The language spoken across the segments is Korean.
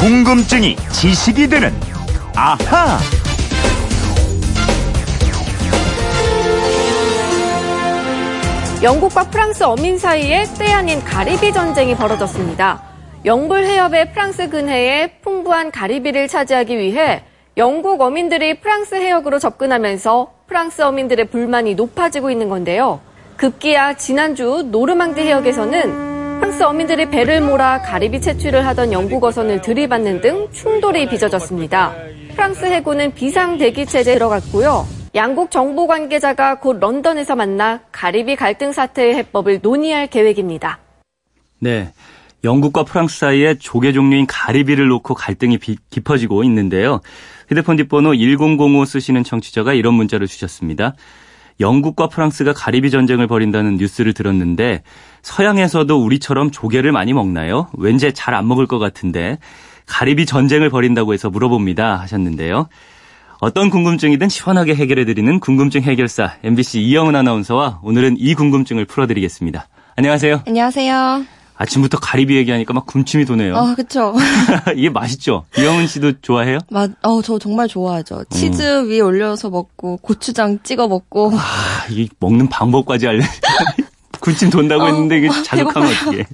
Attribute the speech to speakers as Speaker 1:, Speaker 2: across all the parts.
Speaker 1: 궁금증이 지식이 되는 아하.
Speaker 2: 영국과 프랑스 어민 사이에 때 아닌 가리비 전쟁이 벌어졌습니다. 영불 해협의 프랑스 근해에 풍부한 가리비를 차지하기 위해 영국 어민들이 프랑스 해역으로 접근하면서 프랑스 어민들의 불만이 높아지고 있는 건데요. 급기야 지난주 노르망디 해역에서는 프랑스 어민들이 배를 몰아 가리비 채취를 하던 영국 어선을 들이받는 등 충돌이 빚어졌습니다. 프랑스 해군은 비상 대기 체제에 들어갔고요. 양국 정보 관계자가 곧 런던에서 만나 가리비 갈등 사태의 해법을 논의할 계획입니다.
Speaker 3: 네. 영국과 프랑스 사이에 조개 종류인 가리비를 놓고 갈등이 비, 깊어지고 있는데요. 휴대폰 뒷번호 1005 쓰시는 청취자가 이런 문자를 주셨습니다. 영국과 프랑스가 가리비 전쟁을 벌인다는 뉴스를 들었는데 서양에서도 우리처럼 조개를 많이 먹나요? 왠지 잘 안 먹을 것 같은데 가리비 전쟁을 벌인다고 해서 물어봅니다 하셨는데요. 어떤 궁금증이든 시원하게 해결해드리는 궁금증 해결사 MBC 이영은 아나운서와 오늘은 이 궁금증을 풀어드리겠습니다. 안녕하세요.
Speaker 4: 안녕하세요.
Speaker 3: 아침부터 가리비 얘기하니까 막 군침이 도네요.
Speaker 4: 어, 그쵸.
Speaker 3: 이게 맛있죠? 이영은 씨도 좋아해요?
Speaker 4: 맛, 어, 저 정말 좋아하죠. 치즈 음. 위에 올려서 먹고, 고추장 찍어 먹고.
Speaker 3: 아, 이 먹는 방법까지 알려. 군침 돈다고 어, 했는데 이게 자극하면 어떡해.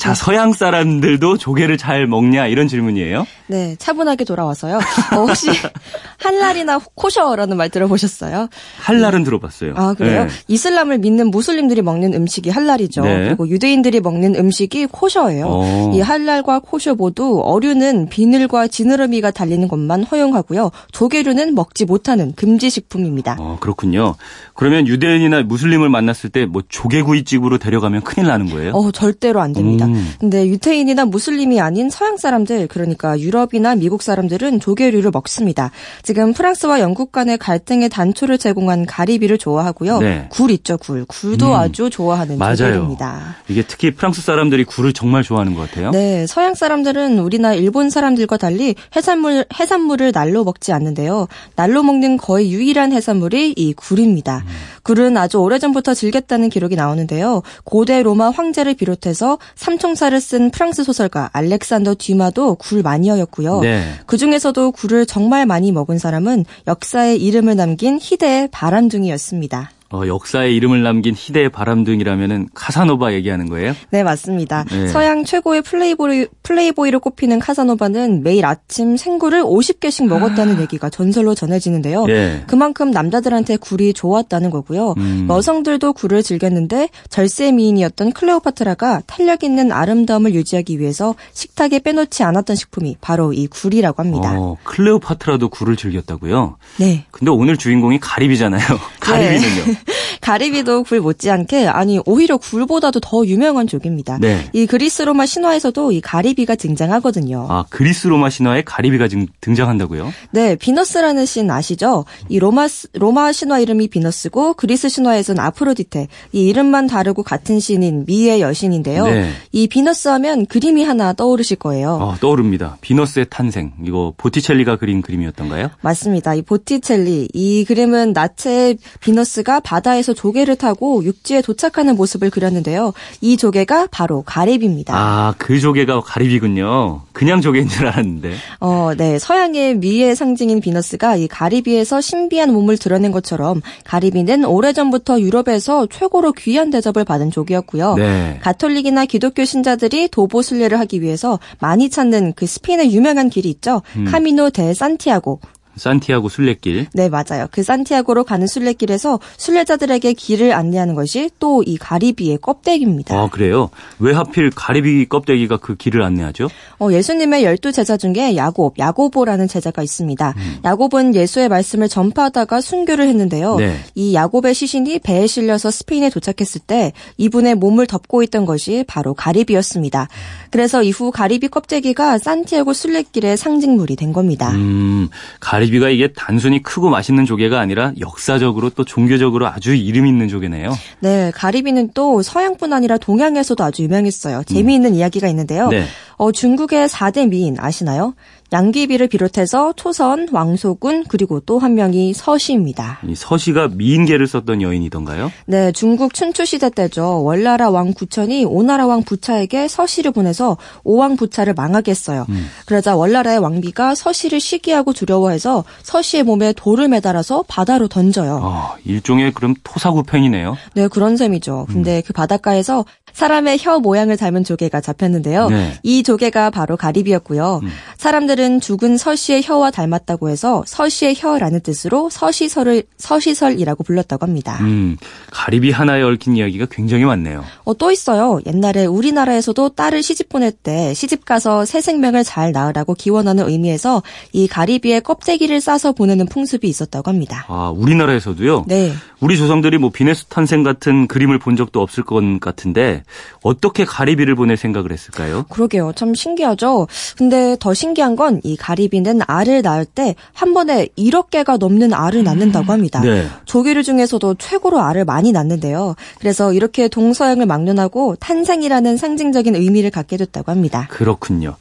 Speaker 3: 자, 서양 사람들도 조개를 잘 먹냐 이런 질문이에요.
Speaker 4: 네, 차분하게 돌아와서요. 어, 혹시 할랄이나 코셔라는 말 들어보셨어요?
Speaker 3: 할랄은 들어봤어요.
Speaker 4: 아, 그래요? 네. 이슬람을 믿는 무슬림들이 먹는 음식이 할랄이죠. 네. 그리고 유대인들이 먹는 음식이 코셔예요. 오. 어. 이 할랄과 코셔 모두 어류는 비늘과 지느러미가 달리는 것만 허용하고요. 조개류는 먹지 못하는 금지 식품입니다.
Speaker 3: 어, 그렇군요. 그러면 유대인이나 무슬림을 만났을 때 뭐 조개구이집으로 데려가면 큰일 나는 거예요?
Speaker 4: 어, 절대로 안 됩니다. 음. 근데 유태인이나 무슬림이 아닌 서양 사람들 그러니까 유럽이나 미국 사람들은 조개류를 먹습니다. 지금 프랑스와 영국 간의 갈등의 단초를 제공한 가리비를 좋아하고요. 네. 굴 있죠, 굴. 굴도 음. 아주 좋아하는 맞아요. 조개입니다.
Speaker 3: 이게 특히 프랑스 사람들이 굴을 정말 좋아하는 것 같아요.
Speaker 4: 네, 서양 사람들은 우리나 일본 사람들과 달리 해산물 해산물을 날로 먹지 않는데요. 날로 먹는 거의 유일한 해산물이 이 굴입니다. 음. 굴은 아주 오래전부터 즐겼다는 기록이 나오는데요. 고대 로마 황제를 비롯해서 삼총사를 쓴 프랑스 소설가 알렉산더 듀마도 굴 마니아였고요. 네. 그 중에서도 굴을 정말 많이 먹은 사람은 역사에 이름을 남긴 희대의 바람둥이였습니다.
Speaker 3: 어, 역사에 이름을 남긴 희대의 바람둥이라면은 카사노바 얘기하는 거예요?
Speaker 4: 네, 맞습니다. 네. 서양 최고의 플레이보이, 플레이보이로 꼽히는 카사노바는 매일 아침 생굴을 50개씩 먹었다는 아. 얘기가 전설로 전해지는데요. 네. 그만큼 남자들한테 굴이 좋았다는 거고요. 음. 여성들도 굴을 즐겼는데 절세 미인이었던 클레오파트라가 탄력 있는 아름다움을 유지하기 위해서 식탁에 빼놓지 않았던 식품이 바로 이 굴이라고 합니다. 어,
Speaker 3: 클레오파트라도 굴을 즐겼다고요?
Speaker 4: 네.
Speaker 3: 근데 오늘 주인공이 가리비잖아요. 가리비는요? 네.
Speaker 4: 가리비도 굴 못지않게 아니 오히려 굴보다도 더 유명한 족입니다. 네. 이 그리스 로마 신화에서도 이 가리비가 등장하거든요.
Speaker 3: 아 그리스 로마 신화에 가리비가 등장한다고요?
Speaker 4: 네, 비너스라는 신 아시죠? 이 로마 로마 신화 이름이 비너스고 그리스 신화에서는 아프로디테. 이 이름만 다르고 같은 신인 미의 여신인데요. 네. 이 비너스 하면 그림이 하나 떠오르실 거예요.
Speaker 3: 어, 떠오릅니다. 비너스의 탄생. 이거 보티첼리가 그린 그림이었던가요?
Speaker 4: 맞습니다. 이 보티첼리 이 그림은 나체 비너스가 바다 에서 조개를 타고 육지에 도착하는 모습을 그렸는데요. 이 조개가 바로 가리비입니다.
Speaker 3: 아, 그 조개가 가리비군요. 그냥 조개인 줄 알았는데.
Speaker 4: 어, 네. 서양의 미의 상징인 비너스가 이 가리비에서 신비한 몸을 드러낸 것처럼 가리비는 오래전부터 유럽에서 최고로 귀한 대접을 받은 조개였고요. 네. 가톨릭이나 기독교 신자들이 도보 순례를 하기 위해서 많이 찾는 그 스페인의 유명한 길이 있죠. 음. 카미노 데 산티아고.
Speaker 3: 산티아고 순례길.
Speaker 4: 네, 맞아요. 그 산티아고로 가는 순례길에서 순례자들에게 길을 안내하는 것이 또 이 가리비의 껍데기입니다.
Speaker 3: 아, 그래요? 왜 하필 가리비 껍데기가 그 길을 안내하죠?
Speaker 4: 어, 예수님의 열두 제자 중에 야곱, 야고보라는 제자가 있습니다. 음. 야곱은 예수의 말씀을 전파하다가 순교를 했는데요. 네. 이 야곱의 시신이 배에 실려서 스페인에 도착했을 때 이분의 몸을 덮고 있던 것이 바로 가리비였습니다. 그래서 이후 가리비 껍데기가 산티아고 순례길의 상징물이 된 겁니다.
Speaker 3: 음, 가 리비 갈비가 이게 단순히 크고 맛있는 조개가 아니라 역사적으로 또 종교적으로 아주 이름 있는 조개네요.
Speaker 4: 네, 가리비는 또 서양뿐 아니라 동양에서도 아주 유명했어요. 재미있는 음. 이야기가 있는데요. 네. 어, 중국의 4대 미인 아시나요? 양귀비를 비롯해서 초선, 왕소군 그리고 또 한 명이 서시입니다.
Speaker 3: 이 서시가 미인계를 썼던 여인이던가요?
Speaker 4: 네, 중국 춘추 시대 때죠. 월나라 왕 구천이 오나라 왕 부차에게 서시를 보내서 오왕 부차를 망하게 했어요.
Speaker 3: 음.
Speaker 4: 그러자 월나라의 왕비가 서시를 시기하고 두려워해서 서시의 몸에 돌을 매달아서 바다로 던져요.
Speaker 3: 아, 일종의 그럼 토사구팽이네요.
Speaker 4: 네, 그런 셈이죠. 근데 그 바닷가에서 사람의 혀 모양을 닮은 조개가 잡혔는데요.
Speaker 3: 네.
Speaker 4: 이 조개가 바로 가리비였고요. 사람들 은 죽은 서시의 혀와 닮았다고 해서 서시의 혀라는 뜻으로 서시설을 서시설이라고 불렀다고 합니다.
Speaker 3: 음, 가리비 하나에 얽힌 이야기가 굉장히 많네요.
Speaker 4: 어, 또 있어요. 옛날에 우리나라에서도 딸을 시집 보낼 때 시집 가서 새 생명을 잘 낳으라고 기원하는 의미에서 이 가리비에 껍데기를 싸서 보내는 풍습이 있었다고 합니다.
Speaker 3: 아, 우리나라에서도요?
Speaker 4: 네.
Speaker 3: 우리 조상들이 뭐 비네스 탄생 같은 그림을 본 적도 없을 것 같은데 어떻게 가리비를 보낼 생각을 했을까요?
Speaker 4: 그러게요. 참 신기하죠? 근데 더 신기한 건 이 가리비는 알을 낳을 때 한 번에 1억 개가 넘는 알을 낳는다고 합니다.
Speaker 3: 네.
Speaker 4: 조개류 중에서도 최고로 알을 많이 낳는데요. 그래서 이렇게 동서양을 막론하고 탄생이라는 상징적인 의미를 갖게 됐다고 합니다.
Speaker 3: 그렇군요.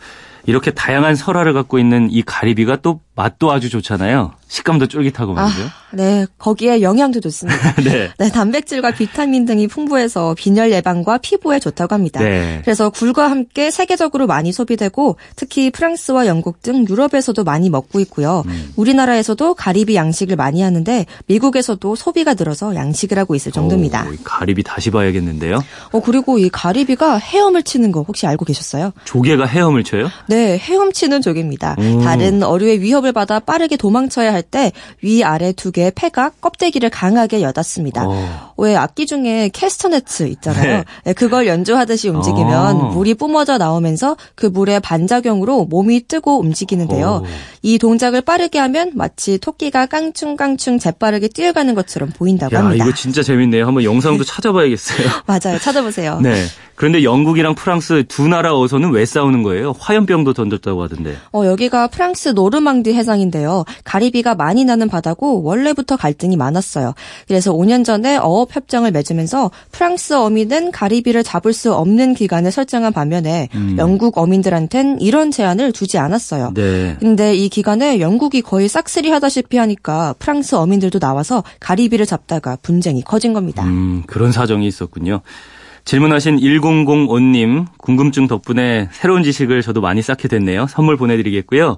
Speaker 3: 이렇게 다양한 설화를 갖고 있는 이 가리비가 또 맛도 아주 좋잖아요. 식감도 쫄깃하고 말이죠.
Speaker 4: 네, 거기에 영양도 좋습니다.
Speaker 3: 네.
Speaker 4: 네, 단백질과 비타민 등이 풍부해서 빈혈 예방과 피부에 좋다고 합니다.
Speaker 3: 네.
Speaker 4: 그래서 굴과 함께 세계적으로 많이 소비되고 특히 프랑스와 영국 등 유럽에서도 많이 먹고 있고요.
Speaker 3: 음.
Speaker 4: 우리나라에서도 가리비 양식을 많이 하는데 미국에서도 소비가 늘어서 양식을 하고 있을 정도입니다.
Speaker 3: 오, 이 가리비 다시 봐야겠는데요.
Speaker 4: 어, 그리고 이 가리비가 헤엄을 치는 거 혹시 알고 계셨어요?
Speaker 3: 조개가 헤엄을 쳐요?
Speaker 4: 네, 헤엄치는 조개입니다.
Speaker 3: 오.
Speaker 4: 다른 어류의 위협을 받아 빠르게 도망쳐야 할 때 위 아래 두 개의 폐가 껍데기를 강하게 여닫습니다.
Speaker 3: 어.
Speaker 4: 왜 악기 중에 캐스터네츠 있잖아요.
Speaker 3: 네.
Speaker 4: 네, 그걸 연주하듯이 움직이면
Speaker 3: 어.
Speaker 4: 물이 뿜어져 나오면서 그 물의 반작용으로 몸이 뜨고 움직이는데요.
Speaker 3: 오.
Speaker 4: 이 동작을 빠르게 하면 마치 토끼가 깡충깡충 재빠르게 뛰어가는 것처럼 보인다고
Speaker 3: 야,
Speaker 4: 합니다.
Speaker 3: 이거 진짜 재밌네요. 한번 영상도 찾아봐야겠어요.
Speaker 4: 맞아요. 찾아보세요.
Speaker 3: 네. 그런데 영국이랑 프랑스 두 나라 어선은 왜 싸우는 거예요? 화염병도 던졌다고 하던데.
Speaker 4: 어, 여기가 프랑스 노르망디 해상인데요. 가리비가 많이 나는 바다고 원래부터 갈등이 많았어요. 그래서 5년 전에 어업 협정을 맺으면서 프랑스 어민은 가리비를 잡을 수 없는 기간을 설정한 반면에 영국 어민들한텐 이런 제한을 두지 않았어요.
Speaker 3: 네.
Speaker 4: 근데 이 기간에 영국이 거의 싹쓸이 하다시피 하니까 프랑스 어민들도 나와서 가리비를 잡다가 분쟁이 커진 겁니다.
Speaker 3: 음, 그런 사정이 있었군요. 질문하신 1005님, 궁금증 덕분에 새로운 지식을 저도 많이 쌓게 됐네요. 선물 보내드리겠고요.